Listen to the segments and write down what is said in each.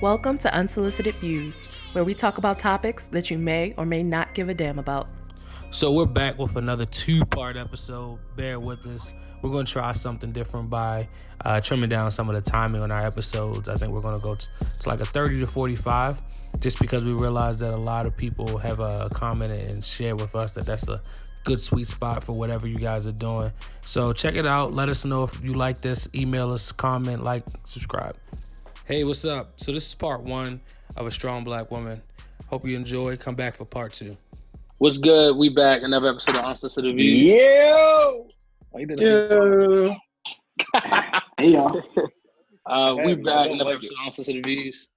Welcome to Unsolicited Views, where we talk about topics that you may or may not give a damn about. So we're back with another two-part episode. Bear with us. We're going to try something different by uh, trimming down some of the timing on our episodes. I think we're going to go to, to like a 30 to 45, just because we realize that a lot of people have uh, commented and shared with us that that's a good sweet spot for whatever you guys are doing. So check it out. Let us know if you like this. Email us, comment, like, subscribe. Hey, what's up? So this is part one of a strong black woman. Hope you enjoy. Come back for part two. What's good? We back another episode of Answers to the Why you doing Yeah. hey y'all. Uh, we Hey, back I don't another like episode of Answers to the Views.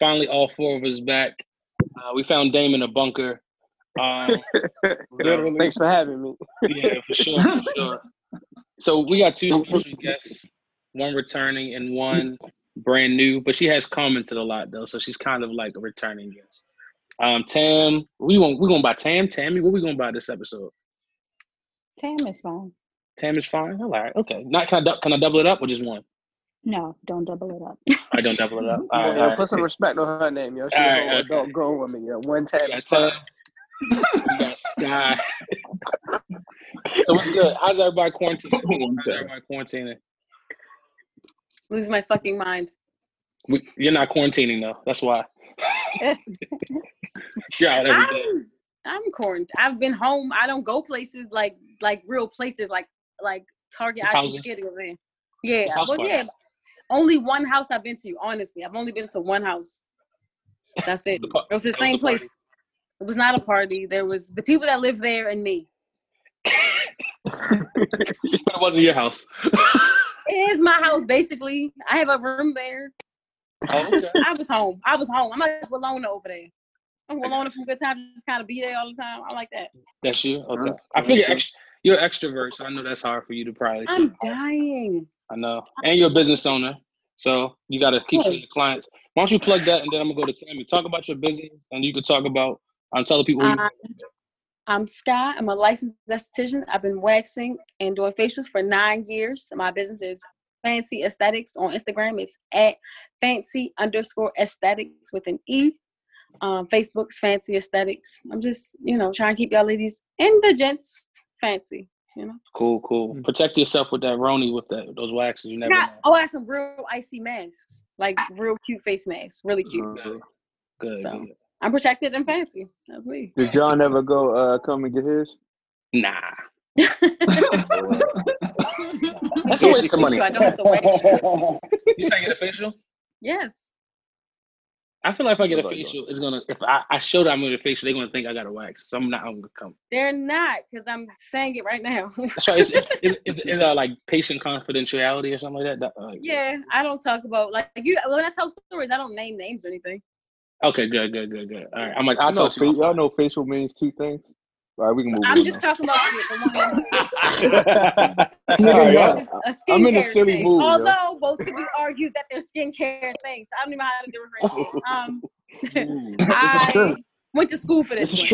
Finally, all four of us back. Uh, we found Dame in a bunker. Um, Literally. Thanks for having me. yeah, for sure, for sure. So we got two special guests, one returning and one brand new. But she has commented a lot though, so she's kind of like a returning guest. Um, Tam, we want we going by Tam, Tammy. What we gonna buy this episode? Tam is fine. Tam is fine. All right, okay. Not can I du- can I double it up or just one? No, don't double it up. I don't double it up. All Yo, right, yo, all right. put some respect on her name, yo. She's All a right, whole okay. adult grown woman, yo. One time. We got is fine. Tam. We got so what's good? How's everybody quarantining? How's everybody quarantining? Lose my fucking mind. We, you're not quarantining though. That's why. you're out every day. I'm, I'm quarantined. I've been home. I don't go places like like real places like like Target. Just I keep scared to go. Yeah, Just well, yeah. Only one house I've been to. Honestly, I've only been to one house. That's it. Par- It was the that was same party. place. It was not a party. There was the people that live there and me. but it wasn't your house. It is my house basically. I have a room there. Oh, okay. I was home. I was home. I'm like Willona over there. I'm Willona from Good Time. Just kind of be there all the time. I like that. That's you. Okay. Uh, I figure okay. ext- you're an extrovert, so I know that's hard for you to probably. I'm dying. I know, and you're a business owner, so you got to keep seeing your clients. Why don't you plug that, and then I'm gonna go to Tammy. Talk about your business, and you can talk about. I'm telling people. who you- Um, I'm Sky. I'm a licensed esthetician. I've been waxing and doing facials for nine years. My business is Fancy Aesthetics on Instagram. It's at fancy underscore aesthetics with an E. Um, Facebook's Fancy Aesthetics. I'm just, you know, trying to keep y'all ladies and the gents fancy. You know, Cool, cool. Protect yourself with that Roni with that those waxes. You never Got- know. oh, I have some real icy masks, like real cute face masks, really cute. Good, good. So. good. I'm protected and fancy. That's me. Did John ever go uh come and get his? Nah, that's a waste of money. I don't have to wax. You saying get a facial? yes. I feel like if I get a facial, it's gonna. If I, I show that I'm getting a facial, they're gonna think I got a wax. So I'm not. I'm gonna come. They're not, because I'm saying it right now. That's right. Is is is, is, is uh, like patient confidentiality or something like that? that uh, yeah, I don't talk about like you when I tell stories, I don't name names or anything. Okay. Good. Good. Good. Good. All right. I'm like I'll I know, talk to you. Y'all know facial means two things. All right, we can move I'm on just now. talking about the one All right, y'all- a skincare I'm in a silly thing. mood, yo. Although both of you argued that they're skincare things, I don't even know how to differentiate. Um, I went to school for this This one.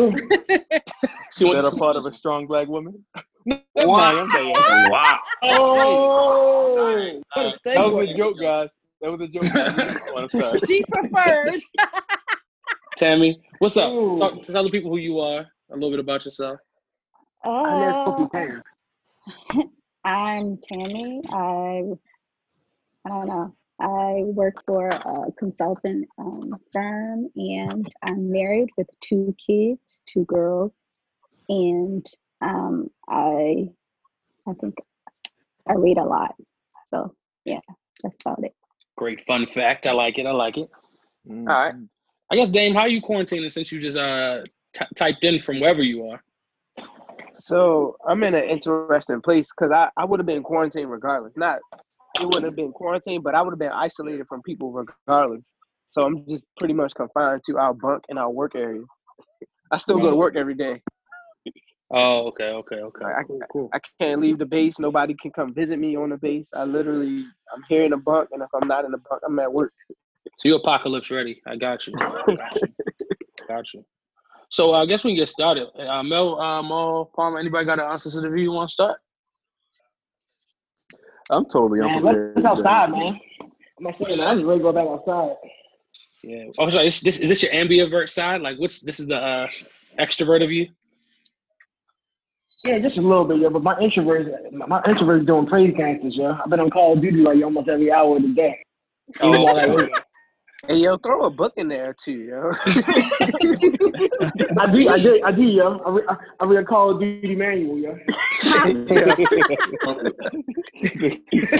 She Is went that a part of a strong black woman? Never Wow. mind, I'm done. Wow. Oh, That was a joke, guys. That was a joke. Oh, I'm sorry. she prefers. Tammy, what's up? Ooh. Talk, tell the people who you are, a little bit about yourself. Uh, I'm Tammy. I I don't know. I work for a consultant um, firm, and I'm married with two kids, two girls, and um, I I think I read a lot. So yeah, that's about it. Great fun fact. I like it. I like it. Mm. All right. I guess Dame, how are you quarantining since you just uh t- typed in from wherever you are? So I'm in an interesting place because I, I would have been quarantined regardless. Not it wouldn't have been quarantined, but I would have been isolated from people regardless. So I'm just pretty much confined to our bunk and our work area. I still go to work every day. Oh, okay, okay, okay. Like, I, cool, cool. I can't leave the base. Nobody can come visit me on the base. I literally I'm here in the bunk, and if I'm not in the bunk, I'm at work. So you're apocalypse ready. I got you. I got you. got you. So uh, I guess we can get started. Uh, Mel, uh, Mo, Palmer, anybody got an answer to the view you want to start? I'm totally Man, unprepared. let's outside, man. I'm not saying that. I'm just ready to go back outside. Yeah. Oh, sorry. Is this is this your ambivert side? Like, what's this is the uh, extrovert of you? Yeah, just a little bit, yeah. But my introvert, my introvert is doing praise dances, yeah. I've been on Call of Duty like almost every hour of the day. Oh, Even while I work. Hey, yo, throw a book in there too, yo. I do, I do, I do, yo. I read, I read a Call of Duty manual, yo.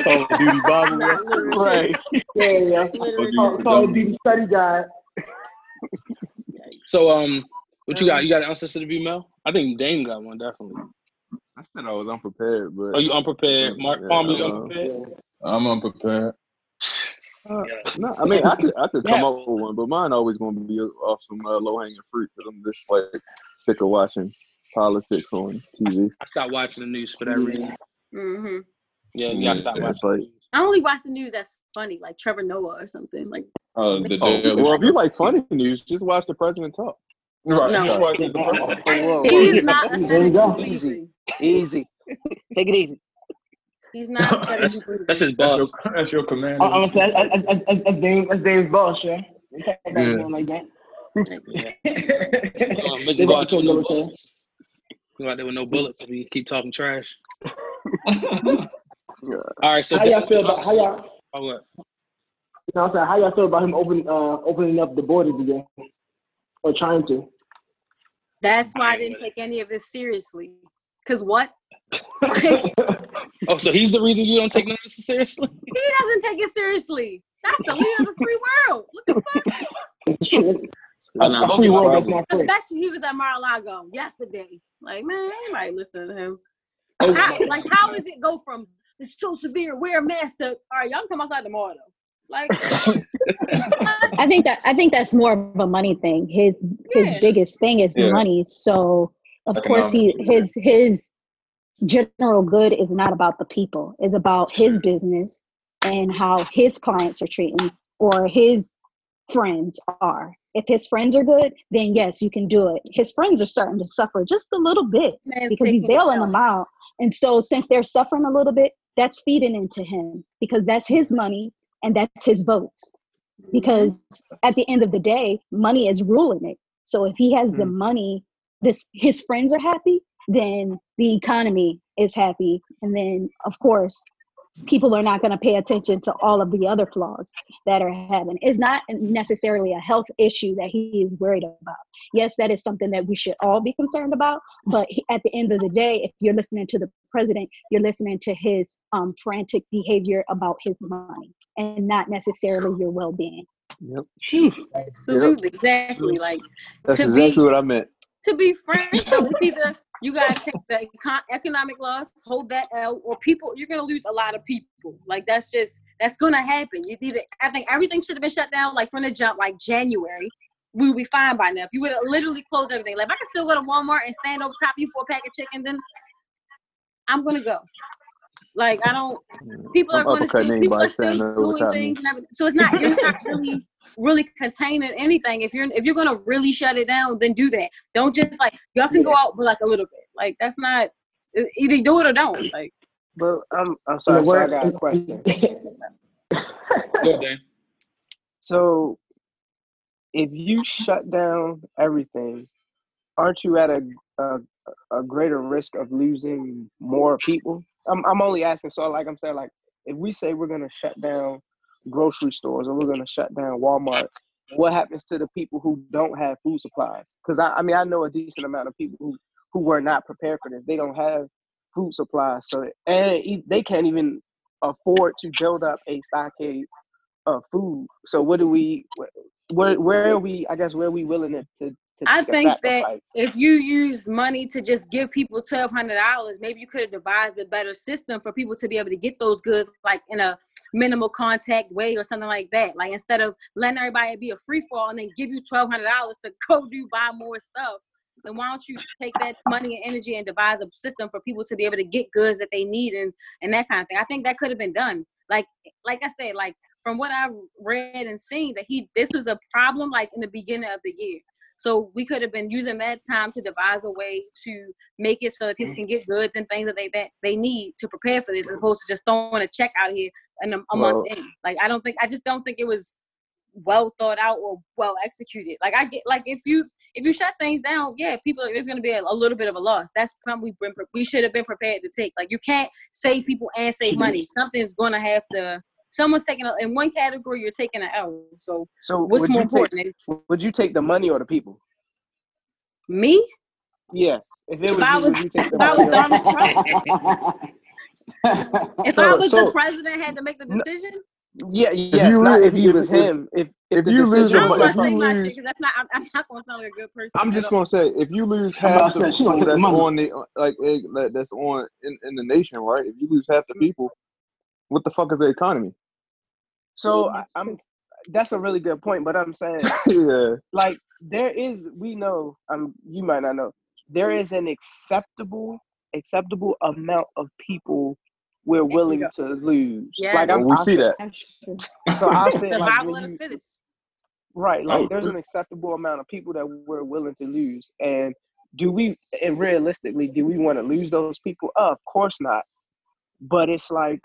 Call of Duty Bible. yeah. right. Yeah, yeah. Call, Call of Duty study guide. So, um, what you got? You got an answer to the view, Mel? I think Dame got one definitely. I said I was unprepared, but Are you unprepared? Mark Yeah, Palmer, you unprepared? I'm unprepared. Uh, no, I mean I could I could come up with one, but mine always going to be off some uh, low hanging fruit because I'm just like sick of watching politics on TV. I stopped watching the news for that reason. Mm-hmm. Yeah, you gotta stop Yeah, watching. it's like- the news. I only watch the news that's funny, like Trevor Noah or something. Like Uh, the Oh, well, if you like funny news, just watch the president talk. Right. No. That's why I get the- Whoa, whoa. he's not a There you go. study Easy. Easy. Take it easy. He's not a study That's, that's his That's boss. your, that's your commander. I- I'm saying, that's, that's, that's, that's Dave's, that's Dave's boss, yeah. They can't have Yeah. that like that. Um, make They you go got out to there with no military. bullets. Go out there with no bullets if you keep talking trash. All right, so How y'all feel about how y'all? Oh, what? You know what I'm saying? How y'all feel about him open, uh, opening up the borders again, or trying to? That's why I didn't take any of this seriously. Cause what? Oh, so he's the reason you don't take none of this seriously? he doesn't take it seriously. That's the leader of the free world. What the fuck? It's true. I know. A free world that's I bet you he was at Mar-a-Lago yesterday. Like, man, anybody listen to him? Oh, how, like, how does it go from it's so severe, wear a mask to all right, y'all can come outside tomorrow though? Like, I think that I think that's more of a money thing. His his biggest thing is Yeah. money. So of course he his his general good is not about the people. It's about his business and how his clients are treating or his friends are. If his friends are good, then yes, you can do it. His friends are starting to suffer just a little bit man's because he's bailing them out. And so since they're suffering a little bit, that's feeding into him because that's his money and that's his votes. Because at the end of the day, money is ruling it. So if he has the money, this his friends are happy, then the economy is happy. And then of course, people are not going to pay attention to all of the other flaws that are happening. It's not necessarily a health issue that he is worried about. Yes, that is something that we should all be concerned about. But at the end of the day, if you're listening to the president, you're listening to his um, frantic behavior about his money and not necessarily your well-being. Yep. Absolutely, exactly. Like That's To exactly be- what I meant. to be frank, it's either you gotta take the econ- economic loss, hold that out or people you're gonna lose a lot of people. Like that's just that's gonna happen. You either I think everything should have been shut down like from the jump, like January. We would be fine by now. If you would have literally closed everything, like if I could still go to Walmart and stand over top of you for a pack of chicken, then I'm gonna go. Like I don't. People are I'm going to uppercutting still, people are still doing top of me. things and. So it's not you're not really really containing anything. If you're if you're gonna really shut it down, then do that. Don't just like y'all can go out for like a little bit. Like that's not either do it or don't. Like But I'm I'm sorry, so I got a question. Go, So if you shut down everything, aren't you at a a, a greater risk of losing more people? I'm I'm only asking. So like I'm saying, like if we say we're gonna shut down grocery stores or we're gonna shut down Walmart, what happens to the people who don't have food supplies? Because I, I mean I know a decent amount of people who who were not prepared for this. They don't have food supplies, so and they can't even afford to build up a stockade of food. So what do we? Where where are we? I guess where are we willing to I think that if you use money to just give people twelve hundred dollars, maybe you could have devised a better system for people to be able to get those goods like in a minimal contact way or something like that. Like instead of letting everybody be a free fall and then give you twelve hundred dollars to go do buy more stuff, then why don't you take that money and energy and devise a system for people to be able to get goods that they need and and that kind of thing. I think that could have been done. Like like I said, like from what I've read and seen, that he this was a problem like in the beginning of the year. So we could have been using that time to devise a way to make it so that people mm-hmm. can get goods and things that they that they need to prepare for this, as opposed to just throwing a check out here and a, a Well- month in. Like I don't think I just don't think it was well thought out or well executed. Like I get like if you if you shut things down, yeah, people there's gonna be a, a little bit of a loss. That's probably been we should have been prepared to take. Like you can't save people and save mm-hmm. money. Something's gonna have to. Someone's taking a, in one category. You're taking an L. So So what's more you take, important? would you take the money or the people? Me? Yeah. If it If was, I was would you if I was Donald Trump, if I was so- the president, had to make the decision. Yeah, yes, you not lose- if he if- was if- him. If if, if you lose decision I don't but if to you say my shit lose- because that's not. I'm, I'm not gonna sound like a good person. I'm just gonna say, if you lose half about the to say, she gonna people that's on the like that's on in, in the nation, right? If you lose half the mm-hmm. people, what the fuck is the economy? So I, I'm. That's a really good point, but I'm saying yeah, like there is we know um you might not know there is an acceptable acceptable amount of people we're willing to lose. Yes. Like I'm, we I'll see say, that. So I'll say like Survival when of the fittest. right, like Oh, there's an acceptable amount of people that we're willing to lose, and do we and realistically do we want to lose those people? Uh, of course not. But it's like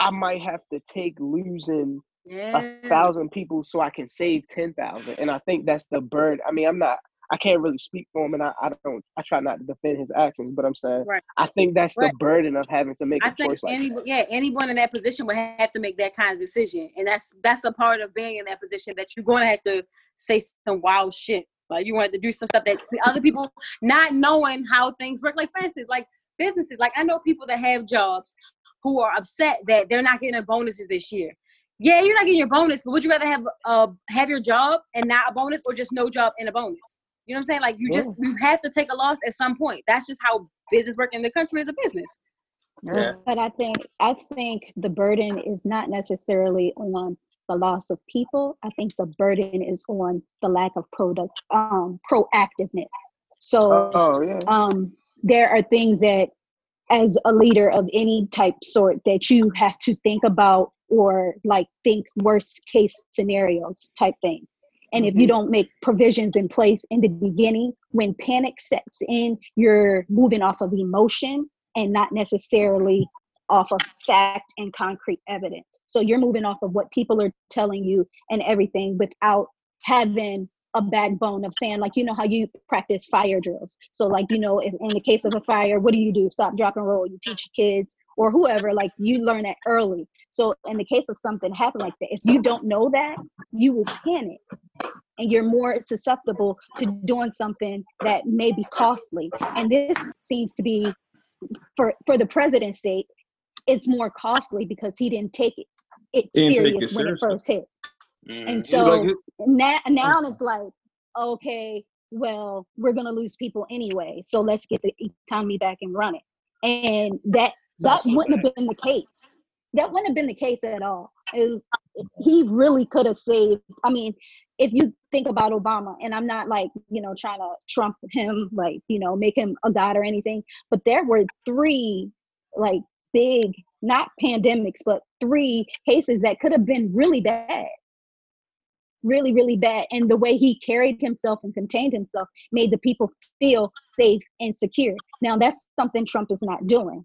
I might have to take losing Yeah. a thousand people so I can save ten thousand. And I think that's the burden. I mean, I'm not I can't really speak for him and I, I don't I try not to defend his actions, but I'm saying Right. I think that's Right. the burden of having to make a I think choice like any that. yeah anyone in that position would have to make that kind of decision, and that's that's a part of being in that position that you're going to have to say some wild shit. Like you want to do some stuff that other people not knowing how things work. Like for instance, like businesses. Like I know people that have jobs who are upset that they're not getting their bonuses this year. Yeah, you're not getting your bonus, but would you rather have uh have your job and not a bonus, or just no job and a bonus? You know what I'm saying? Like you just you have to take a loss at some point. That's just how business work in the country is a business. Yeah. But I think I think the burden is not necessarily on the loss of people. I think the burden is on the lack of product um proactiveness. So Oh yeah. um there are things that as a leader of any type sort that you have to think about or like think worst case scenarios type things. And if you mm-hmm. don't make provisions in place in the beginning when panic sets in you're moving off of emotion and not necessarily off of fact and concrete evidence. So you're moving off of what people are telling you and everything without having a backbone of saying like you know how you practice fire drills. So like you know if in the case of a fire what do you do? Stop drop and roll. You teach your kids or whoever like you learn that early. So in the case of something happen like that if you don't know that you will panic. And you're more susceptible to doing something that may be costly. And this seems to be for for the president's sake it's more costly because he didn't take it it He didn't take serious it when it first hit Mm. and so it- now, now it's like, okay, well, we're gonna lose people anyway, so let's get the economy back and running. And that that wouldn't have been the case. That wouldn't have been the case at all. It was, he really could have saved. I mean, if you think about Obama, and I'm not like you know trying to trump him, like you know make him a god or anything, but there were three like big, not pandemics, but three cases that could have been really bad really, really bad. And the way he carried himself and contained himself made the people feel safe and secure. Now that's something Trump is not doing.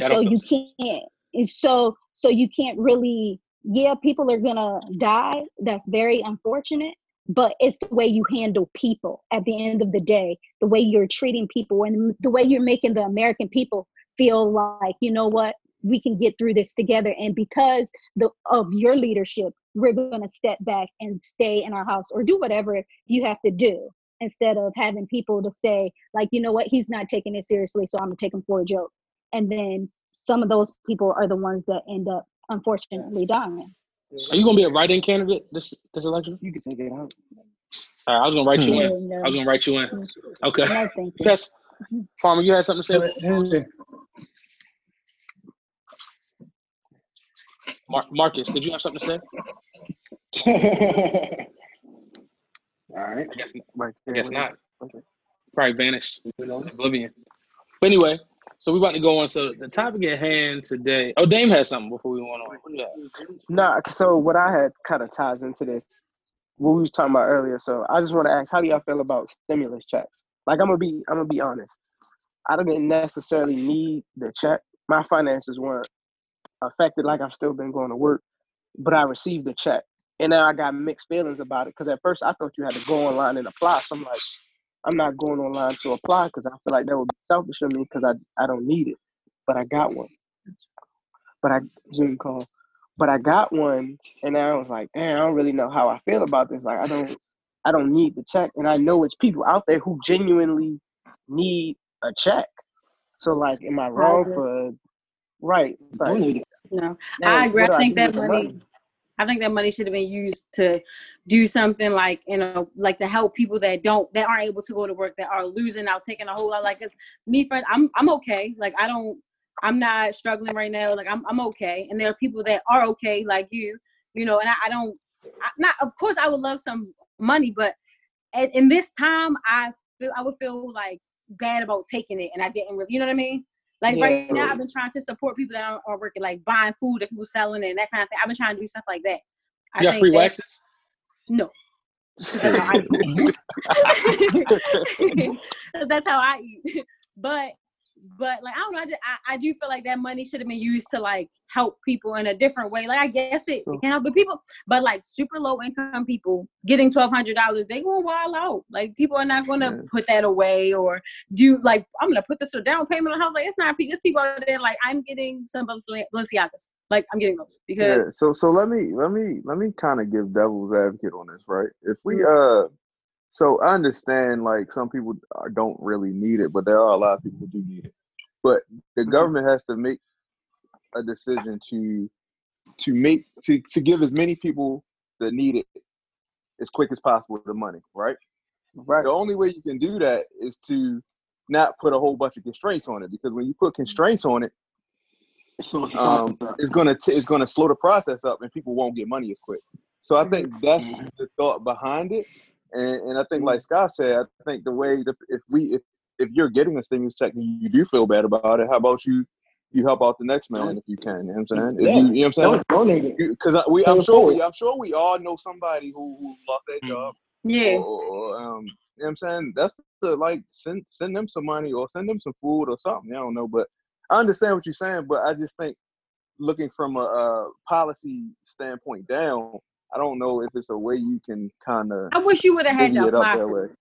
I so you can't and so so you can't really yeah, people are gonna die. That's very unfortunate. But it's the way you handle people at the end of the day, the way you're treating people and the way you're making the American people feel like, you know what, we can get through this together. And because the of your leadership, we're gonna step back and stay in our house or do whatever you have to do instead of having people to say, like, you know what, he's not taking it seriously, so I'm gonna take him for a joke. And then some of those people are the ones that end up unfortunately dying. Are you gonna be a write-in candidate this this election? You can take it out. All right, I was gonna write you Hmm. in. No, I was gonna write you in. Okay. no, thank you. Yes, Palmer, you had something to say? Mar- Marcus, did you have something to say? All right. I guess, Right I guess not. Okay. Probably vanished, you know, oblivion. But anyway, so we're about to go on. So the topic at hand today. Oh, Dame has something before we went on. What do you have? Nah, so what I had kind of ties into this, what we was talking about earlier. So I just want to ask, how do y'all feel about stimulus checks? Like I'm gonna be, I'm gonna be honest. I didn't necessarily need the check. My finances weren't affected. Like I've still been going to work, but I received the check, And now I got mixed feelings about it because at first I thought you had to go online and apply. So I'm like, I'm not going online to apply because I feel like that would be selfish of me because I I don't need it. But I got one. But I Zoom call. But I got one, and I was like, damn, I don't really know how I feel about this. Like I don't I don't need the check, and I know it's people out there who genuinely need a check. So like, am I wrong for right? Like, No, now, I agree. I think do that with the money, I think that money should have been used to do something like you know, like to help people that don't that aren't able to go to work, that are losing out, taking a whole lot. Like, cause me, friend, I'm I'm okay. Like, I don't, I'm not struggling right now. Like, I'm I'm okay. And there are people that are okay, like you, you know. And I, I don't, I, not of course, I would love some money, but at, in this time, I feel I would feel like bad about taking it, and I didn't really, you know what I mean? Like Yeah. right now, I've been trying to support people that are, are working, like buying food that people selling and that kind of thing. I've been trying to do stuff like that. I You got free that's- waxes? No. That's how I eat. That's how I eat. But but like I don't know, I, just, I, I do feel like that money should have been used to like help people in a different way. Like I guess it, can help the people, but like super low income people getting twelve hundred dollars, they gonna wild out. Like people are not gonna put that away or do like I'm gonna put this down payment on the house. Like it's not people. It's people out there like I'm getting some Balenciag- Balenciagas. Like I'm getting those because yeah. So so let me let me let me kind of give devil's advocate on this, right? If we uh, so I understand like some people are, don't really need it, but there are a lot of people who do need it. But the government has to make a decision to to make to to give as many people that need it as quick as possible the money, right? Right. The only way you can do that is to not put a whole bunch of constraints on it because when you put constraints on it, um, it's gonna t- it's gonna slow the process up and people won't get money as quick. So I think that's the thought behind it, and, and I think mm. like Scott said, I think the way that if we if if you're getting a stimulus check and you do feel bad about it, how about you you help out the next man if you can? You know what I'm saying? Yeah. you, you know what I'm saying? Donate. Because uh, we, I'm sure we. I'm sure we all know somebody who, who lost their mm. job. Yeah. Or, or, um, you know what I'm saying? That's the like send send them some money or send them some food or something. I don't know, but I understand what you're saying. But I just think looking from a, a policy standpoint down, I don't know if it's a way you can kind of I wish you would have had to divvy it up apply that for way. it.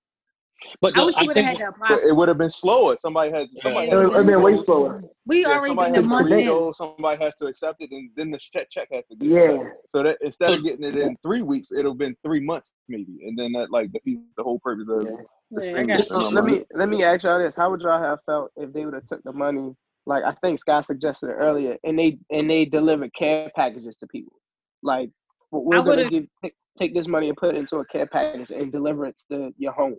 But I wish you would have had to apply it it. would have been slower. Somebody had somebody It has to would been way slower. We Yeah, already somebody been a has month in. Somebody has to accept it, and then the check check has to get Yeah. So that instead So- of getting it in three weeks, it'll have been three months maybe, and then that like defeats the whole purpose of Yeah. Yeah, I stimulus. got in So let me let me ask y'all this: How would y'all have felt if they would have took the money, like I think Scott suggested earlier, and they and they delivered care packages to people? Like we're I gonna give take, take this money and put it into a care package and deliver it to your home.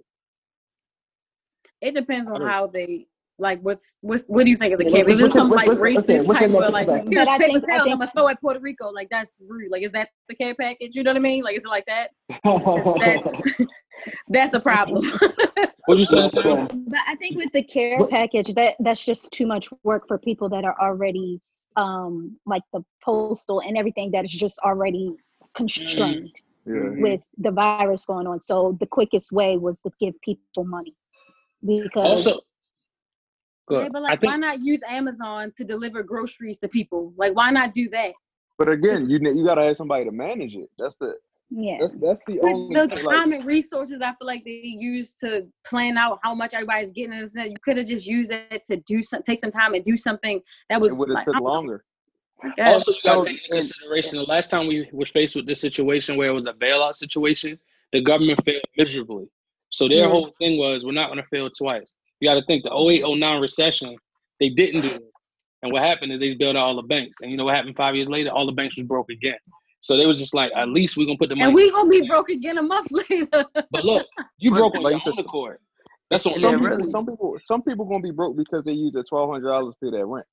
It depends on how they like. What's what's what do you think is a care? camp? If what's- it's some like what's- okay, racist what's type in that of like, package? here's But I paper think- I towels, I'm think- gonna throw at Puerto Rico. Like that's rude. Like is that the care package? You know what I mean? Like is it like that? That's that's a problem. what you saying, But I think with the care package, that that's just too much work for people that are already um like the postal and everything that is just already constrained mm. Yeah. with the virus going on. So the quickest way was to give people money because Also, go yeah, but like, think why not use Amazon to deliver groceries to people? Like, why not do that? But again, you you gotta have somebody to manage it. That's the yeah. that's that's the But only the time like, and resources I feel like they use to plan out how much everybody's getting, and stuff, you could have just used it to do some, take some time and do something that was it would have like, took I know, longer. I also you got So, to take into consideration the last time we were faced with this situation where it was a bailout situation, the government failed miserably. So their Mm. whole thing was we're not going to fail twice. You got to think the 08 09 recession, they didn't do it. And what happened is they bailed out all the banks. And you know what happened five years later? All the banks was broke again. So they was just like, at least we're going to put the money. and we gonna be broke again a month later. but look, you But broke on like your you own said, accord. That's what And some Some people. people, really- some people, some people gonna be broke because they use their twelve hundred dollars to pay their rent,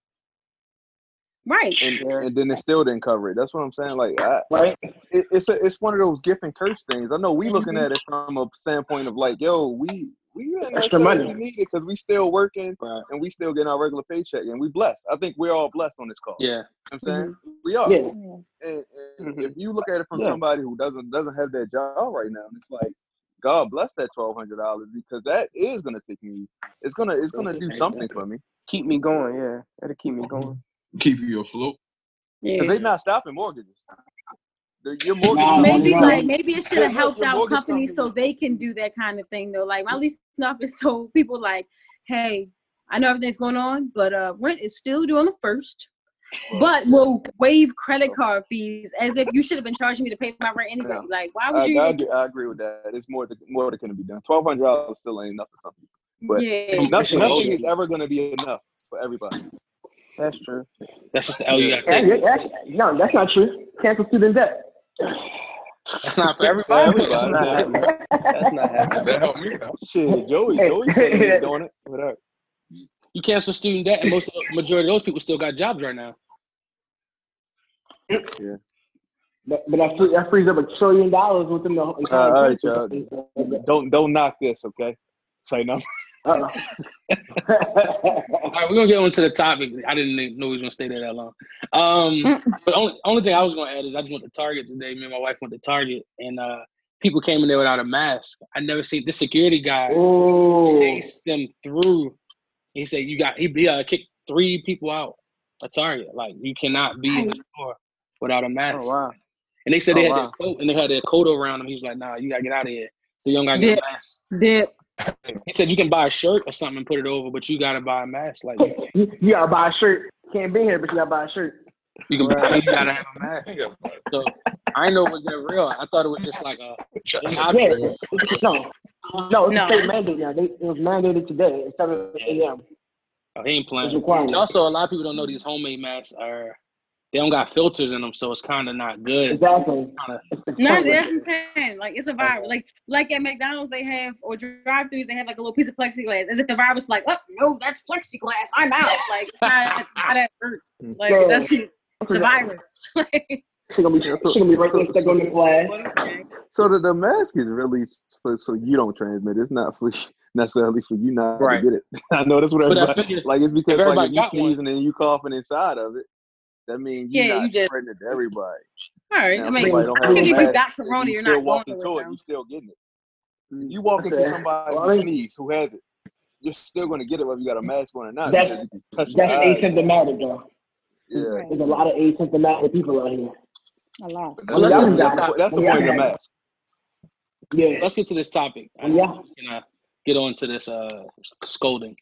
right. and and then they still didn't cover it. That's what I'm saying. Like, I, right? it, it's a, it's one of those gift and curse things. I know we looking Mm-hmm. at it from a standpoint of like, yo, we we didn't necessarily money. need it because we still working Right. and we still getting our regular paycheck and we blessed. I think we're all blessed on this call. You know Yeah. what I'm saying Mm-hmm. we are. Yeah. And, and Mhm. if you look at it from Yeah. somebody who doesn't doesn't have that job right now, it's like God bless that twelve hundred dollars because that is gonna take me. It's gonna it's gonna do something for me Keep me going, yeah. It'll keep me going. Keep you afloat. because Yeah. They're not stopping mortgages. Your mortgage Nah, company- maybe right. like maybe it should have helped out mortgage companies so they can do that kind of thing though. Like my lease office told people like, hey, I know everything's going on, but uh rent is still due on the first. But we'll waive credit card fees as if you should have been charging me to pay my rent anyway. Yeah. Like, why would I, you? I, agree, I agree with that. It's more that more that can be done. Twelve hundred dollars still ain't enough for some people. but- yeah, Nothing, That's nothing what- is ever going to be enough for everybody. That's true. That's just the L you got to take. that's, no, that's not true. Cancel student debt. That's not for For everybody. everybody. That's not happening. That's not happening. That helped me out. Shit, Joey, Joey said he doing it. Whatever. You cancel student debt, and most of the majority of those people still got jobs right now. But, but that, free, that frees up a trillion dollars within the. Uh, all right, y'all. Don't don't knock this, okay? Say no. All right, we're gonna get on to the topic. I didn't know we was gonna stay there that long. Um, but only only thing I was gonna add is I just went to Target today. Me and my wife went to Target, and uh, people came in there without a mask. I never seen the security guy oh. chased them through. He said, "You got he, he uh, kicked three people out of Target. Like you cannot be in the store without a mask." Oh wow. And they said they Oh, had wow. their coat and they had their coat around them. He was like, "Nah, you gotta get out of here." So you don't gotta get a mask. Dip. He said you can buy a shirt or something and put it over, but you gotta buy a mask. Like you, You, you gotta buy a shirt. Can't be here, but you gotta buy a shirt. you can, buy, you gotta have a mask. So I didn't know it was that real. I thought it was just like a an Yeah, no, no, it's No, a state mandate now. They, it was mandated today at 7 a.m. Oh, he ain't It's playing. requirement. And also, a lot of people don't know these homemade masks are they don't got filters in them, so it's kind of not good. Exactly. Kinda, It's, it's No, that's what I'm saying. Like it's a virus. Like like at McDonald's they have or drive-throughs they have like a little piece of plexiglass. As if the virus like, oh no, that's plexiglass. I'm out. Like how, how that hurt. Mm. Like Yeah. that's it's a virus. Like, She gonna be, Yeah, she so- gonna be right there on the flag. what is that? So the, the mask is really for so you don't transmit. It's not for necessarily for you not Right. to get it. I know that's what I everybody figured like. It's because like if you got one- sneezing and you coughing inside of it, that means you're Yeah, not you just- spreading it to everybody. All right. Now, I mean, I have think a if you mask, got corona, you you're still not going walking nowhere. to it, now. you still getting it. If you walk into Okay. somebody Well, who I sneeze who has it, you're still gonna get it whether you got a mask on or not. That's- because you can touch your That's asymptomatic, though. Yeah. Right. There's a lot of asymptomatic people out here. A lot. So let's Yeah, get to yeah. this That's the, topic. that's the Yeah. point of the mask. Yeah. Let's get to this topic. I Yeah. can uh, get on to this uh, scolding.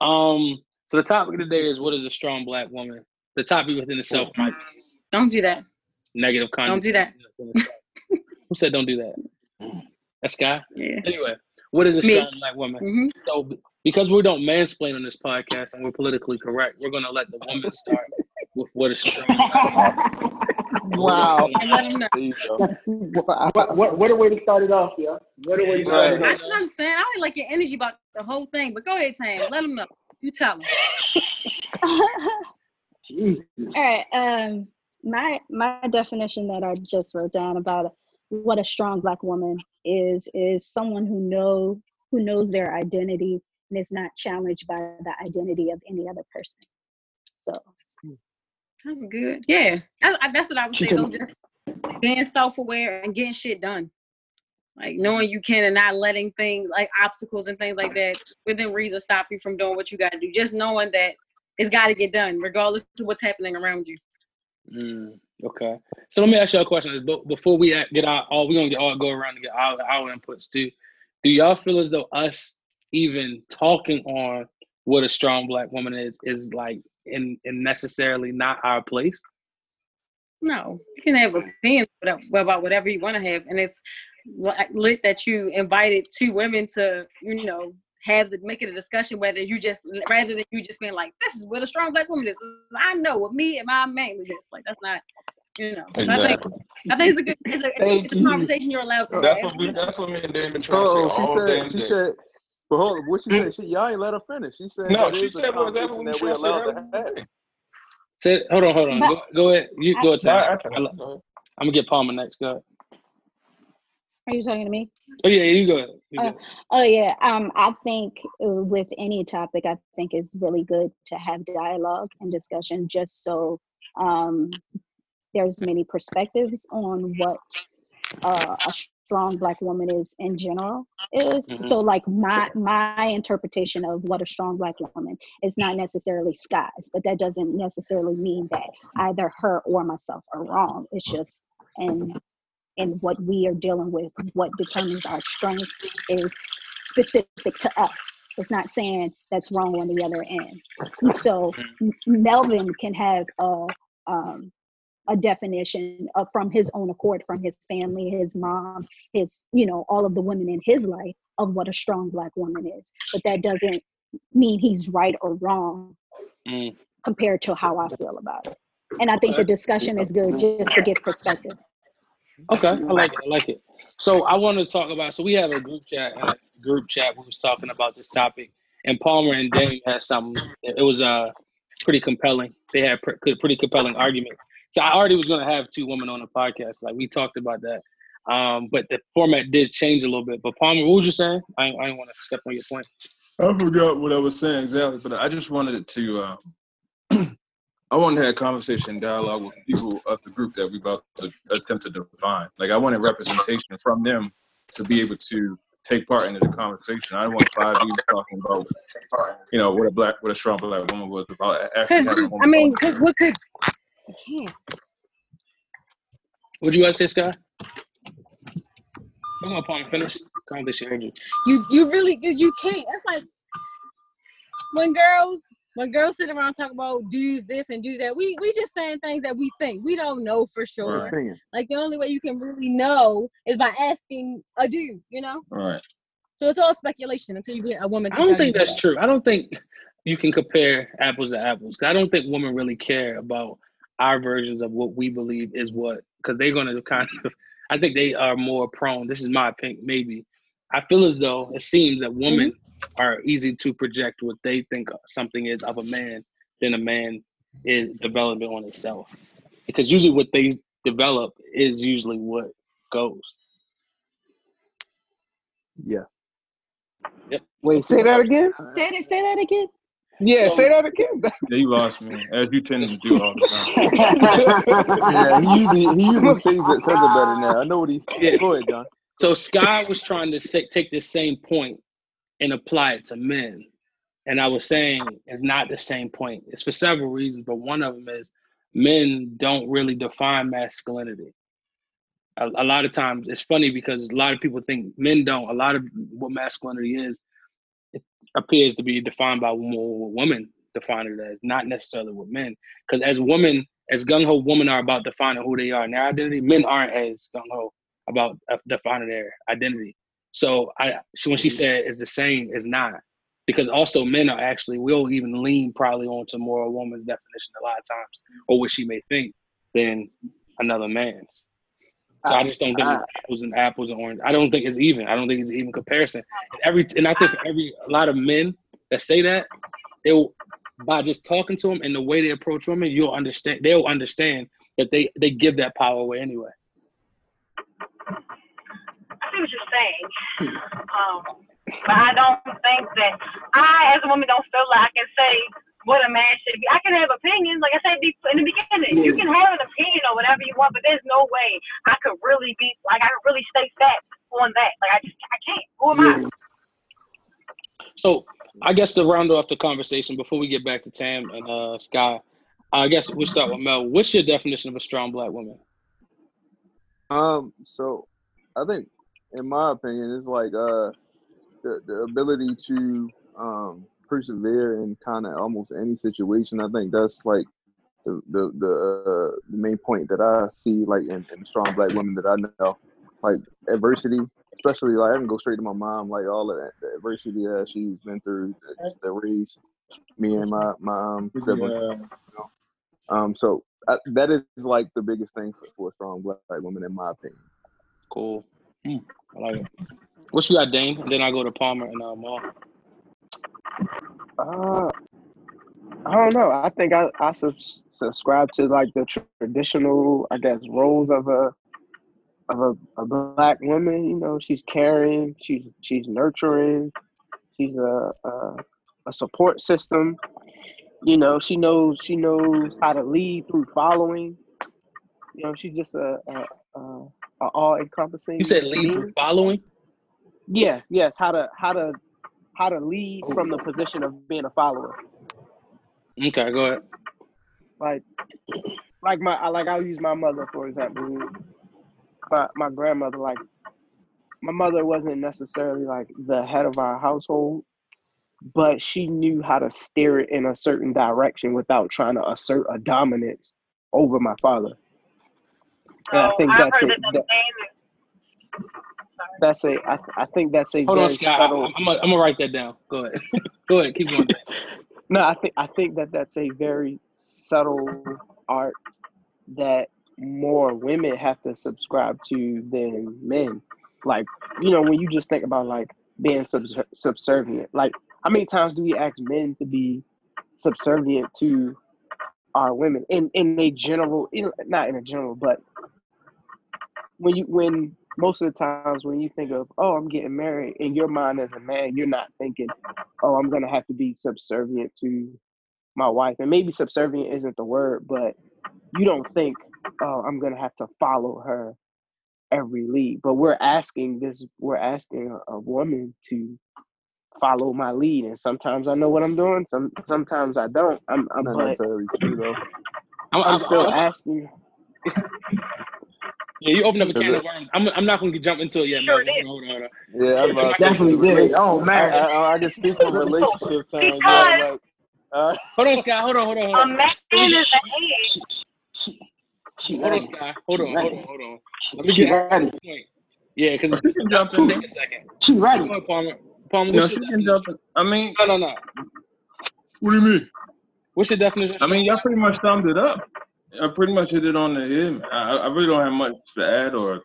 Um, so the topic of the day is what is a strong black woman? The topic within itself might be Don't do that. negative content. Don't do that. Who said don't do that? That's guy. Yeah. Anyway, what is a Me. strong black woman? hmm So b- because we don't mansplain on this podcast and we're politically correct, we're gonna let the woman start with what is strong. Wow. And let 'em know. There you go. what, what, what a way to start it off, yo. What a way to start it That's off. what I'm saying. I don't like your energy about the whole thing, but go ahead, Tam. Let them know. You tell them. Jesus. All right. Um, my my definition that I just wrote down about what a strong black woman is is someone who know who knows their identity and is not challenged by the identity of any other person. So That's good. Yeah, I, I, that's what I would say. Though, just being self-aware and getting shit done, like knowing you can and not letting things like obstacles and things like that within reason stop you from doing what you got to do. Just knowing that it's got to get done, regardless of what's happening around you. Mm, okay. So let me ask you a question. Before we get our all, we're gonna get all go around and get our, our inputs too. Do y'all feel as though us even talking on what a strong black woman is is like in, in necessarily not our place? No, you can have opinions about- about whatever you want to have, and it's lit that you invited two women to, you know, have the make it a discussion. Whether you just rather than you just being like, "This is what a strong black woman is." I know what me and my man is this. Like that's not, you know. So I think I think it's a good, it's a, it's a conversation you're allowed to That's have. what we. That's what me and Damon trying to say Oh, all she said. She day. said. But hold on, what she said? She, y'all ain't let her finish. She said No, she said what exactly what that we we trying to say. allowed to have. the. Say, hold on, hold on. But- Go, go ahead. You go ahead. No, Tam. I- I I'm gonna get Palmer next. Go ahead. Are you talking to me? Oh yeah, you go ahead. You go. Uh, Oh yeah, um, I think with any topic, I think it's really good to have dialogue and discussion, just so um, there's many perspectives on what uh, a strong black woman is in general is Mhm. so like my my interpretation of what a strong black woman is not necessarily Sky's but that doesn't necessarily mean that either her or myself are wrong it's just and and what we are dealing with what determines our strength is specific to us it's not saying that's wrong on the other end so melvin can have a um, a definition of, from his own accord, from his family, his mom, his, you know, all of the women in his life of what a strong black woman is. But that doesn't mean he's right or wrong Mm. compared to how I feel about it. And I think the discussion is good just to get perspective. Okay, I like it. I like it. So I want to talk about. So we have a group chat. A group chat. We was talking about this topic, and Palmer and Dame had something. It was uh pretty compelling. They had pre- pretty compelling arguments. So I already was going to have two women on the podcast. Like we talked about that. Um, but the format did change a little bit. But Palmer, what was you saying? I, I want to step on your point. I forgot what I was saying exactly, but I just wanted to. Uh, I wanted to have conversation, dialogue with people of the group that we about to attempt to define. Like I wanted representation from them to be able to take part in the conversation. I didn't want five dudes talking about, you know, what a black, what a strong black woman was about. actually Because having a I woman mean, because what could I can't. What do you guys say, Scott? Come on, Palmer, finish. I don't think she you. You you really because you can't. It's like when girls when girls sit around talk about do this and do that. We we just saying things that we think. We don't know for sure. Right. Like the only way you can really know is by asking a dude. You know. All right. So it's all speculation until you get a woman. I don't tell think you that's that. true. I don't think you can compare apples to apples. I don't think women really care about our versions of what we believe is what, because they're going to kind of. I think they are more prone. This is my opinion, maybe. I feel as though it seems that women mm-hmm. Are easy to project what they think something is of a man than a man is developing on itself. Because usually what they develop is usually what goes. Yeah. Yep. Wait, say that again. Say that, say that again. Yeah, So- say that again. Yeah, you lost me, as you tend to do all the time. Yeah, he usually he usually says it says it better now. I know what he. Yeah. Go ahead, John. So Sky was trying to say, take the same point and apply it to men, and I was saying it's not the same point. It's for several reasons, but one of them is men don't really define masculinity. A, a lot of times, it's funny because a lot of people think men don't. A lot of what masculinity is, it appears to be defined by what women define it as, not necessarily with men. Because as women, as gung ho women are about defining who they are and their identity, men aren't as gung ho about uh, defining their identity. So I, so when she mm-hmm. said it's the same, it's not, because also men are actually will even lean probably onto more a woman's definition a lot of times, or what she may think, than another man's. So I just don't think it's apples and apples and oranges. I don't think it's even. I don't think it's even comparison. And every and I think every a lot of men that say that, they'll by just talking to them and the way they approach women, you'll understand. They'll understand that they they give that power away anyway. I see what you're saying. Um, but I don't think that I, as a woman, don't feel like I can say what a man should be. I can have opinions, like I said in the beginning. You can have an opinion or whatever you want, but there's no way I could really be like I could really stay fat on that. Like I just I can't. Who am I? So I guess to round off the conversation before we get back to Tam and uh, Sky, I guess we'll start with Mel. What's your definition of a strong black woman? Um, so I think, in my opinion, it's like uh, the the ability to um persevere in kind of almost any situation. I think that's like the the the, uh, the main point that I see like in, in strong black women that I know, like adversity. Especially like I can go straight to my mom, like all of that the adversity that she's been through, that, that raised me and my my um, siblings. Yeah. Um, so I, that is like the biggest thing for, for a strong black woman, in my opinion. Cool. Hmm, I like it. What you got, Dame? And then I go to Palmer and uh, Maul. Uh, I don't know. I think I, I subs- subscribe to like the traditional, I guess, roles of a of a, a black woman. You know, she's caring, she's she's nurturing, she's a, a a support system. You know, she knows she knows how to lead through following. You know, she's just a, a all encompassing. You said lead through following. Yes, yes. How to how to how to lead oh. from the position of being a follower. Okay, go ahead. Like like my like I'll use my mother for example. My my grandmother like my mother wasn't necessarily like the head of our household, but she knew how to steer it in a certain direction without trying to assert a dominance over my father. And I oh, think I've that's a, heard that the that, same. that's a I, th- I think that's a Hold on, Scott. subtle I'm, I'm, gonna, I'm gonna write that down. Go ahead. go ahead. Keep going. No, I think I think that that's a very subtle art that more women have to subscribe to than men. Like, you know, when you just think about like being subs- subservient, like how many times do we ask men to be subservient to our women in in a general, in, not in a general, but when you when most of the times when you think of oh I'm getting married in your mind as a man, you're not thinking oh I'm gonna have to be subservient to my wife, and maybe subservient isn't the word, but you don't think, oh, I'm gonna have to follow her every lead. But we're asking this, we're asking a, a woman to follow my lead, and sometimes I know what I'm doing, some sometimes I don't. I'm, I'm Not necessarily true though. I'm, I'm I'm, still asking. Yeah, you opened up a can of worms. I'm, I'm not gonna jump into it yet. Sure Melvin. Hold on, hold on. Yeah, I was about Definitely did. relation- Oh man. I, I can speak from relationship terms. Yeah, like, uh, Hold on, Scott. Hold on, hold on, hold A man is an head. Hold on, ready. Scott. Hold on, hold on, hold on. Let me She get ready. point. Yeah, because She can jump in. take a second. She ready. Go ahead, Palmer. Palmer, No, she can jump in. I mean, No, no, no. what do you mean? What's your definition? I mean, y'all pretty much summed it up. I pretty much hit it on the head. I, I really don't have much to add or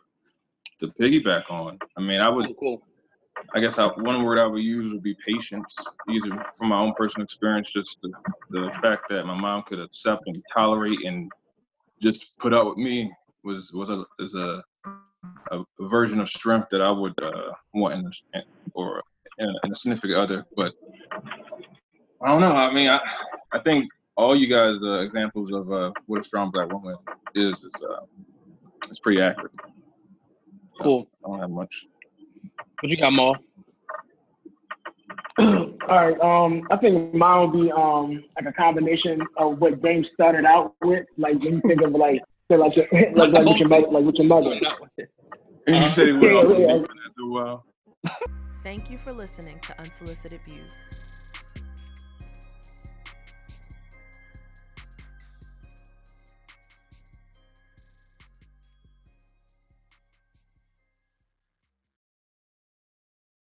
to piggyback on. I mean, I would, Cool. I guess, I, one word I would use would be patience. Easy from my own personal experience, just the, the fact that my mom could accept and tolerate and just put up with me was was a is a a, a version of strength that I would uh, want in a, or in a, in a significant other. But I don't know. I mean, I I think all you guys uh, examples of uh, what a strong black woman is is uh, it's pretty accurate. Cool. I don't have much. What you got, Maul? All right. Um, I think mine would be um like a combination of what Dame started out with. Like when you think of like say like your, like, like with your mother, like with your mother. Starting out with it. And you said it went Yeah, off the yeah. deep end after a while. Thank you for listening to Unsolicited Views.